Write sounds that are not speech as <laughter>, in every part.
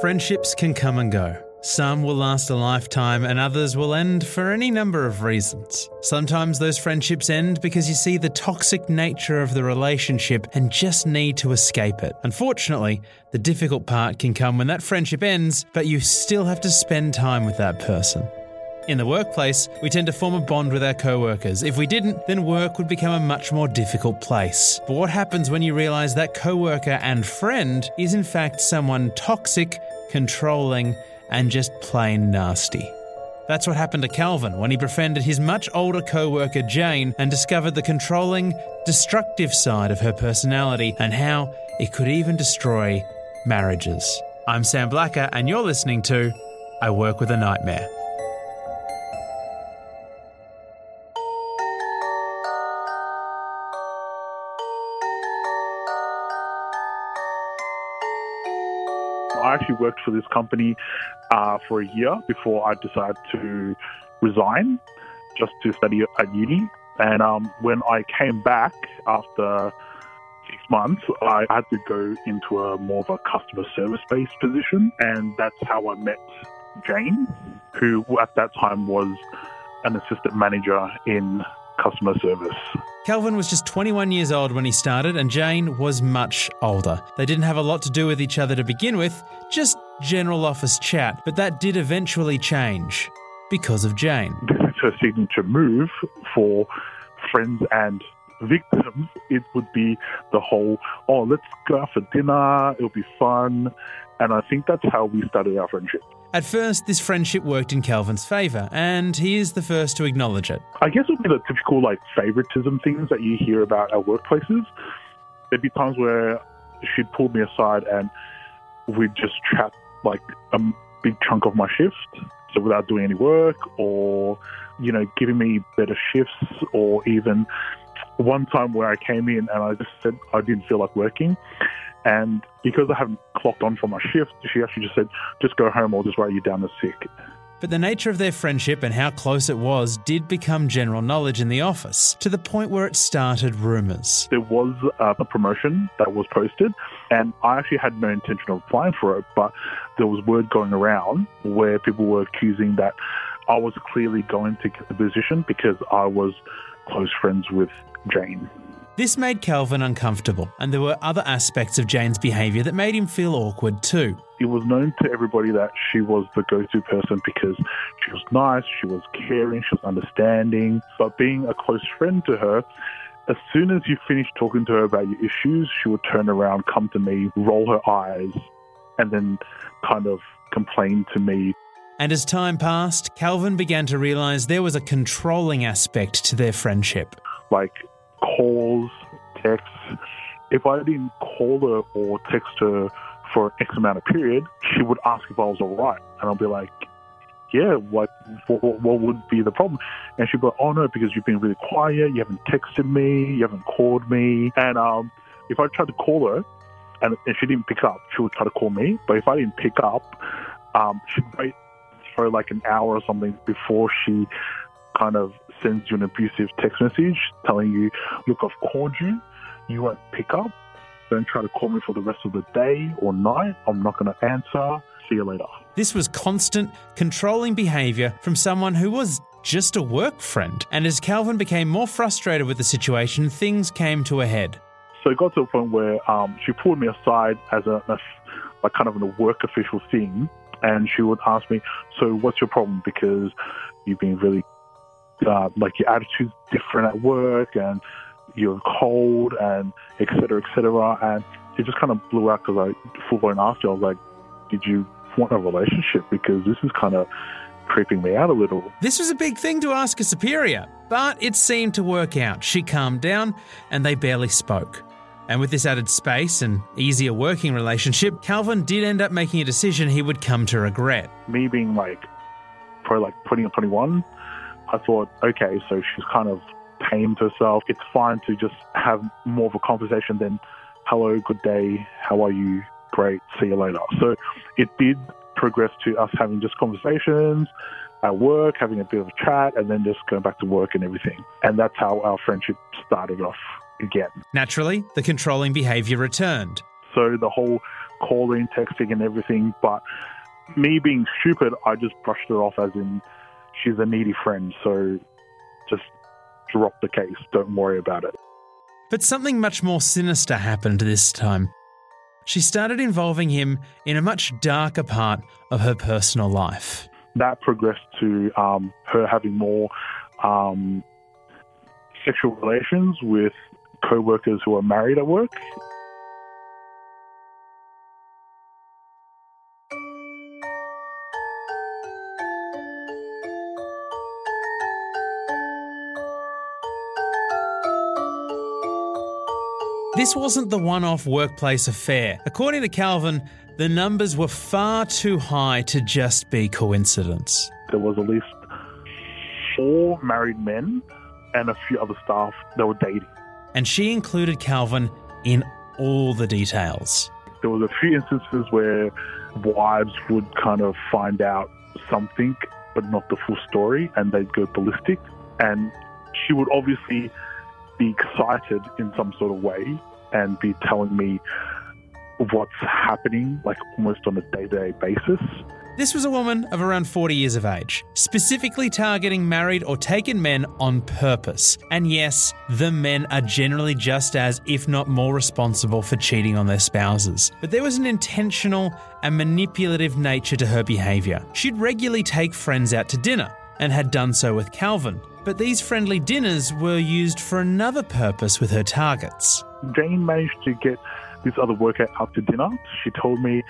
Friendships can come and go. Some will last a lifetime and others will end for any number of reasons. Sometimes those friendships end because you see the toxic nature of the relationship and just need to escape it. Unfortunately, the difficult part can come when that friendship ends, but you still have to spend time with that person. In the workplace, we tend to form a bond with our co-workers. If we didn't, then work would become a much more difficult place. But what happens when you realize that co-worker and friend is in fact someone toxic, controlling, and just plain nasty? That's what happened to Calvin when he befriended his much older co worker Jane and discovered the controlling, destructive side of her personality and how it could even destroy marriages. I'm Sam Blacker, and you're listening to I Work with a Nightmare. Worked for this company uh, for a year before I decided to resign just to study at uni. And um, when I came back after six months, I had to go into a more of a customer service based position. And that's how I met Jane, who at that time was an assistant manager in customer service. Calvin was just 21 years old when he started, and Jane was much older. They didn't have a lot to do with each other to begin with, just general office chat, but that did eventually change because of Jane. This is her signature move for friends and victims. It would be the whole, oh, let's go out for dinner, it'll be fun. And I think that's how we started our friendship. At first, this friendship worked in Calvin's favour, and he is the first to acknowledge it. I guess it would be the typical like favoritism things that you hear about at workplaces. There'd be times where she'd pull me aside and we'd just chat like a big chunk of my shift, so without doing any work, or you know, giving me better shifts, or even one time where I came in and I just said I didn't feel like working. And because I haven't clocked on for my shift, she actually just said, just go home or just write you down as sick. But the nature of their friendship and how close it was did become general knowledge in the office, to the point where it started rumours. There was uh, a promotion that was posted, and I actually had no intention of applying for it, but there was word going around where people were accusing that I was clearly going to get the position because I was close friends with Jane. This made Calvin uncomfortable, and there were other aspects of Jane's behaviour that made him feel awkward too. It was known to everybody that she was the go to person because she was nice, she was caring, she was understanding. But being a close friend to her, as soon as you finished talking to her about your issues, she would turn around, come to me, roll her eyes, and then kind of complain to me. And as time passed, Calvin began to realise there was a controlling aspect to their friendship. Like calls, texts. If I didn't call her or text her for X amount of period, she would ask if I was all right. And I'll be like, yeah, what, what, what would be the problem? And she'd be like, oh no, because you've been really quiet, you haven't texted me, you haven't called me. And um, if I tried to call her and, and she didn't pick up, she would try to call me. But if I didn't pick up, um, she'd wait for like an hour or something before she kind of sends you an abusive text message telling you, look, I've called you, you won't pick up. Don't try to call me for the rest of the day or night. I'm not going to answer. See you later. This was constant, controlling behaviour from someone who was just a work friend. And as Calvin became more frustrated with the situation, things came to a head. So it got to a point where um, she pulled me aside as a, a like kind of a work official thing. And she would ask me, "So what's your problem? Because you've been really uh, like your attitude's different at work, and you're cold, and et cetera, et cetera." And it just kind of blew out because I full blown asked her. I was like, "Did you want a relationship? Because this is kind of." creeping me out a little. This was a big thing to ask a superior, but it seemed to work out. She calmed down and they barely spoke. And with this added space and easier working relationship, Calvin did end up making a decision he would come to regret. Me being like, probably like 20 or 21, I thought, okay, so she's kind of tamed herself. It's fine to just have more of a conversation than, hello, good day, how are you? Great, see you later. So it did progress to us having just conversations at work, having a bit of a chat, and then just going back to work and everything. And that's how our friendship started off again. Naturally, the controlling behaviour returned. So the whole calling, texting, and everything. But me being stupid, I just brushed it off as in she's a needy friend. So just drop the case. Don't worry about it. But something much more sinister happened this time. She started involving him in a much darker part of her personal life. That progressed to um, her having more um, sexual relations with co workers who are married at work. This wasn't the one off workplace affair. According to Calvin, the numbers were far too high to just be coincidence. There was at least four married men and a few other staff that were dating. And she included Calvin in all the details. There was a few instances where wives would kind of find out something but not the full story and they'd go ballistic and she would obviously be excited in some sort of way and be telling me what's happening, like almost on a day to day basis. This was a woman of around 40 years of age, specifically targeting married or taken men on purpose. And yes, the men are generally just as, if not more, responsible for cheating on their spouses. But there was an intentional and manipulative nature to her behaviour. She'd regularly take friends out to dinner, and had done so with Calvin. But these friendly dinners were used for another purpose with her targets. Jane managed to get this other worker out to dinner. She told me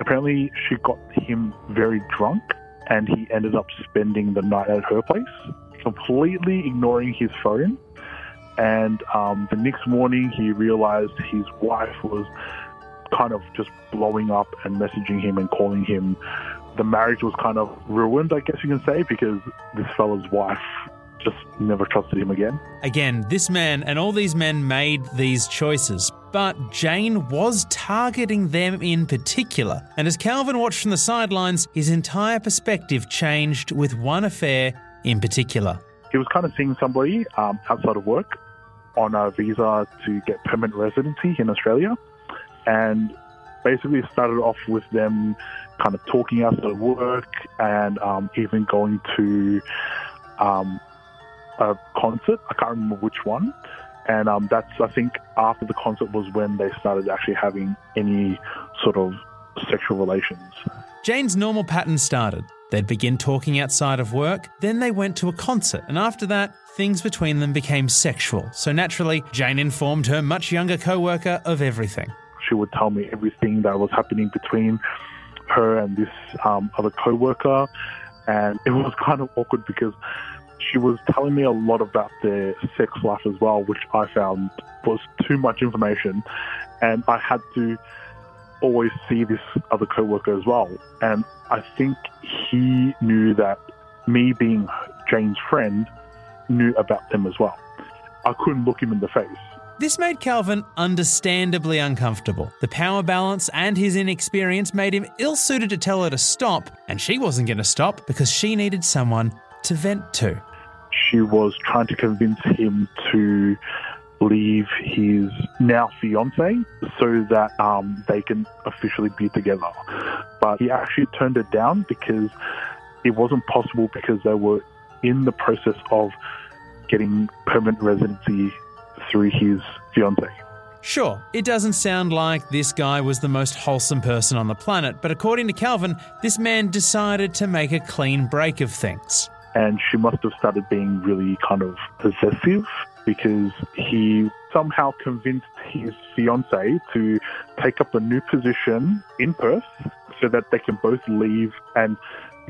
apparently she got him very drunk and he ended up spending the night at her place, completely ignoring his phone. And um, the next morning, he realized his wife was kind of just blowing up and messaging him and calling him. The marriage was kind of ruined, I guess you can say, because this fella's wife just never trusted him again. Again, this man and all these men made these choices, but Jane was targeting them in particular. And as Calvin watched from the sidelines, his entire perspective changed with one affair in particular. He was kind of seeing somebody um, outside of work on a visa to get permanent residency in Australia. And basically started off with them kind of talking outside of work and um, even going to um, a concert. I can't remember which one. And um, that's, I think, after the concert was when they started actually having any sort of sexual relations. Jane's normal pattern started. They'd begin talking outside of work, then they went to a concert, and after that, things between them became sexual. So naturally, Jane informed her much younger co worker of everything. She would tell me everything that was happening between her and this um, other co worker. And it was <laughs> kind of awkward because she was telling me a lot about their sex life as well, which I found was too much information. And I had to always see this other coworker as well. And I think he knew that me being Jane's friend knew about them as well. I couldn't look him in the face. This made Calvin understandably uncomfortable. The power balance and his inexperience made him ill suited to tell her to stop, and she wasn't going to stop because she needed someone to vent to. She was trying to convince him to leave his now fiance so that um, they can officially be together. But he actually turned it down because it wasn't possible because they were in the process of getting permanent residency through his fiance. Sure, it doesn't sound like this guy was the most wholesome person on the planet, but according to Calvin, this man decided to make a clean break of things. And she must have started being really kind of possessive because he somehow convinced his fiance to take up a new position in Perth so that they can both leave and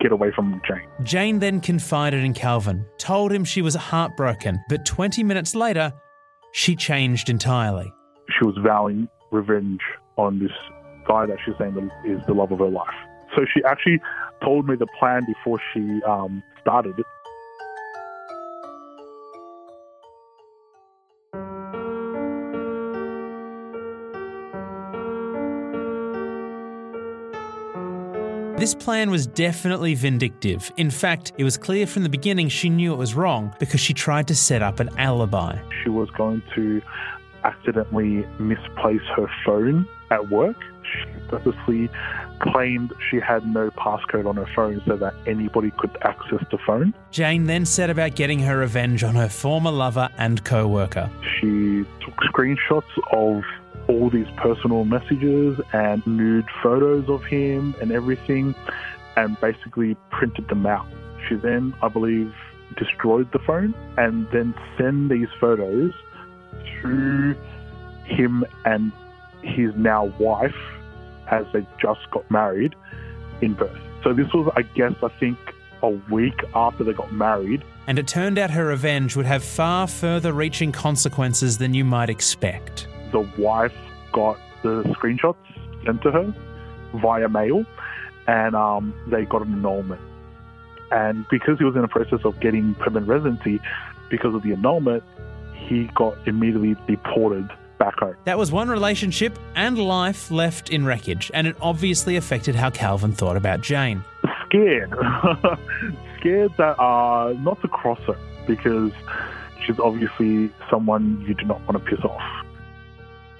get away from Jane. Jane then confided in Calvin, told him she was heartbroken, but 20 minutes later, she changed entirely she was vowing revenge on this guy that she's saying is the love of her life. So she actually told me the plan before she um, started. This plan was definitely vindictive. In fact, it was clear from the beginning she knew it was wrong because she tried to set up an alibi. She was going to accidentally misplace her phone at work. She purposely claimed she had no passcode on her phone so that anybody could access the phone. Jane then set about getting her revenge on her former lover and co worker. She took screenshots of all these personal messages and nude photos of him and everything and basically printed them out. She then, I believe, destroyed the phone and then sent these photos to him and his now wife as they just got married in Perth. So this was, I guess, I think a week after they got married. And it turned out her revenge would have far further reaching consequences than you might expect. The wife got the screenshots sent to her via mail, and um, they got an annulment. And because he was in the process of getting permanent residency, because of the annulment, he got immediately deported back home. That was one relationship and life left in wreckage, and it obviously affected how Calvin thought about Jane. Scared. <laughs> Scared that uh, not to cross her because she's obviously someone you do not want to piss off.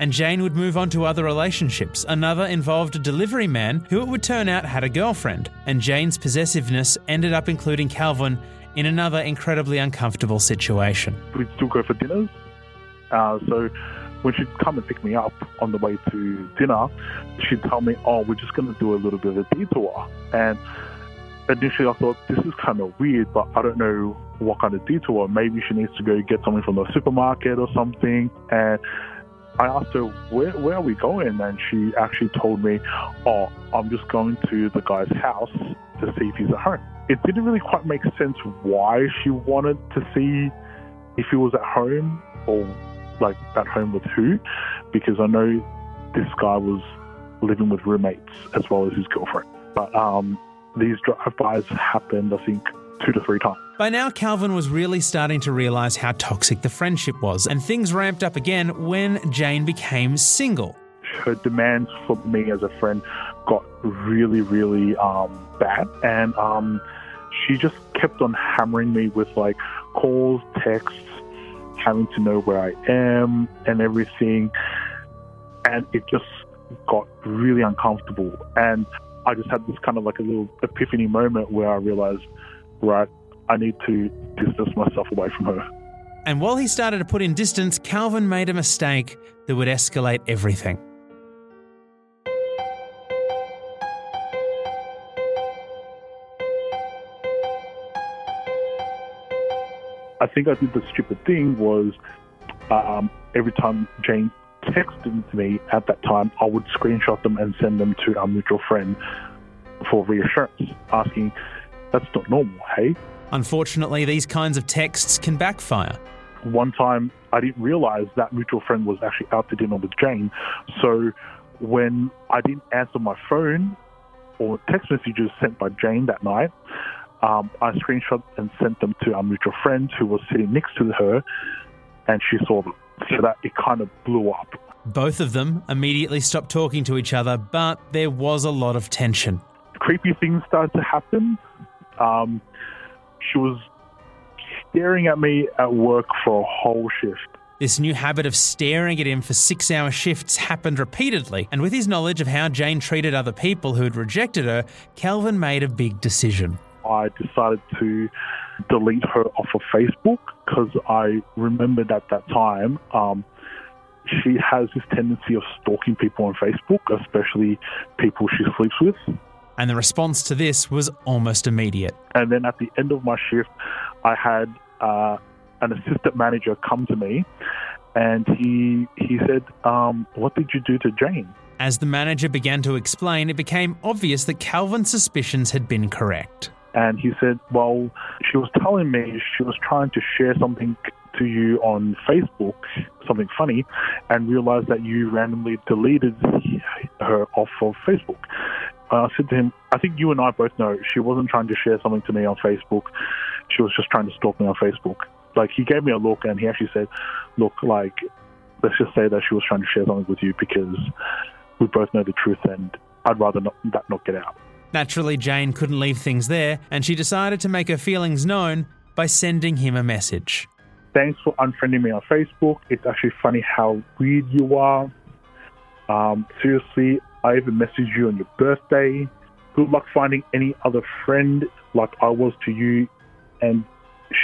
And Jane would move on to other relationships. Another involved a delivery man who it would turn out had a girlfriend. And Jane's possessiveness ended up including Calvin in another incredibly uncomfortable situation. We'd still go for dinners. Uh, so when she'd come and pick me up on the way to dinner, she'd tell me, Oh, we're just going to do a little bit of a detour. And initially I thought, This is kind of weird, but I don't know what kind of detour. Maybe she needs to go get something from the supermarket or something. And I asked her, where, where are we going? And she actually told me, Oh, I'm just going to the guy's house to see if he's at home it didn't really quite make sense why she wanted to see if he was at home or like at home with who, because I know this guy was living with roommates as well as his girlfriend. But um, these drive-bys happened, I think, two to three times. By now, Calvin was really starting to realize how toxic the friendship was, and things ramped up again when Jane became single. Her demands for me as a friend got really, really um, bad, and um, she just kept on hammering me with like calls, texts, having to know where I am and everything. And it just got really uncomfortable. And I just had this kind of like a little epiphany moment where I realized, right, I need to distance myself away from her. And while he started to put in distance, Calvin made a mistake that would escalate everything. I think I did the stupid thing was um, every time Jane texted me at that time, I would screenshot them and send them to our mutual friend for reassurance, asking, that's not normal, hey? Unfortunately, these kinds of texts can backfire. One time, I didn't realize that mutual friend was actually out to dinner with Jane. So when I didn't answer my phone or text messages sent by Jane that night, um, I screenshot and sent them to our mutual friend who was sitting next to her, and she saw them. So that it kind of blew up. Both of them immediately stopped talking to each other, but there was a lot of tension. Creepy things started to happen. Um, she was staring at me at work for a whole shift. This new habit of staring at him for six hour shifts happened repeatedly, and with his knowledge of how Jane treated other people who had rejected her, Calvin made a big decision. I decided to delete her off of Facebook because I remembered at that time um, she has this tendency of stalking people on Facebook, especially people she sleeps with. And the response to this was almost immediate. And then at the end of my shift, I had uh, an assistant manager come to me, and he he said, um, "What did you do to Jane?" As the manager began to explain, it became obvious that Calvin's suspicions had been correct. And he said, Well, she was telling me she was trying to share something to you on Facebook, something funny, and realized that you randomly deleted her off of Facebook. I said to him, I think you and I both know she wasn't trying to share something to me on Facebook. She was just trying to stalk me on Facebook. Like, he gave me a look and he actually said, Look, like, let's just say that she was trying to share something with you because we both know the truth and I'd rather not, that not get out. Naturally, Jane couldn't leave things there, and she decided to make her feelings known by sending him a message. Thanks for unfriending me on Facebook. It's actually funny how weird you are. Um, seriously, I even messaged you on your birthday. Good luck finding any other friend like I was to you. And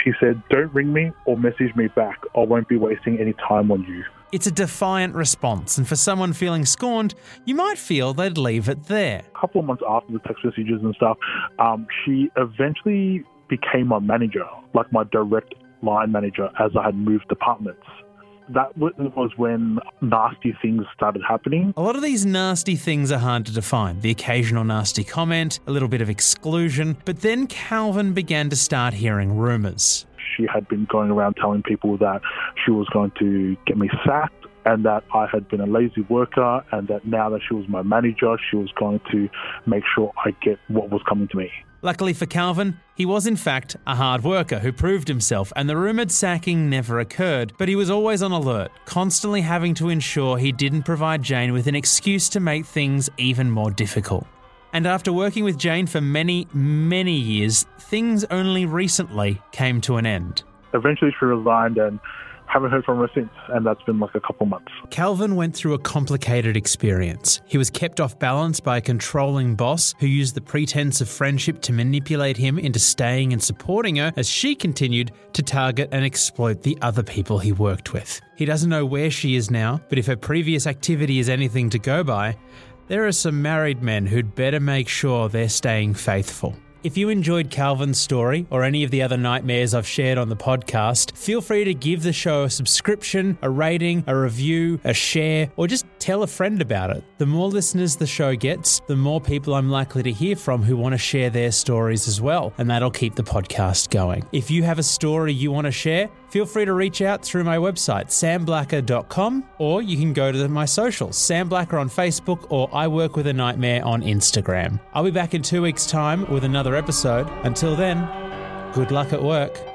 she said, Don't ring me or message me back. I won't be wasting any time on you. It's a defiant response, and for someone feeling scorned, you might feel they'd leave it there. A couple of months after the text messages and stuff, um, she eventually became my manager, like my direct line manager, as I had moved departments. That was when nasty things started happening. A lot of these nasty things are hard to define the occasional nasty comment, a little bit of exclusion, but then Calvin began to start hearing rumours she had been going around telling people that she was going to get me sacked and that I had been a lazy worker and that now that she was my manager, she was going to make sure I get what was coming to me. Luckily for Calvin, he was in fact a hard worker who proved himself, and the rumoured sacking never occurred. But he was always on alert, constantly having to ensure he didn't provide Jane with an excuse to make things even more difficult. And after working with Jane for many, many years, things only recently came to an end. Eventually, she resigned and haven't heard from her since, and that's been like a couple months. Calvin went through a complicated experience. He was kept off balance by a controlling boss who used the pretense of friendship to manipulate him into staying and supporting her as she continued to target and exploit the other people he worked with. He doesn't know where she is now, but if her previous activity is anything to go by, there are some married men who'd better make sure they're staying faithful. If you enjoyed Calvin's story or any of the other nightmares I've shared on the podcast, feel free to give the show a subscription, a rating, a review, a share, or just tell a friend about it. The more listeners the show gets, the more people I'm likely to hear from who want to share their stories as well, and that'll keep the podcast going. If you have a story you want to share, feel free to reach out through my website, samblacker.com, or you can go to my socials, Sam Blacker on Facebook or I Work With a Nightmare on Instagram. I'll be back in two weeks' time with another episode. Until then, good luck at work.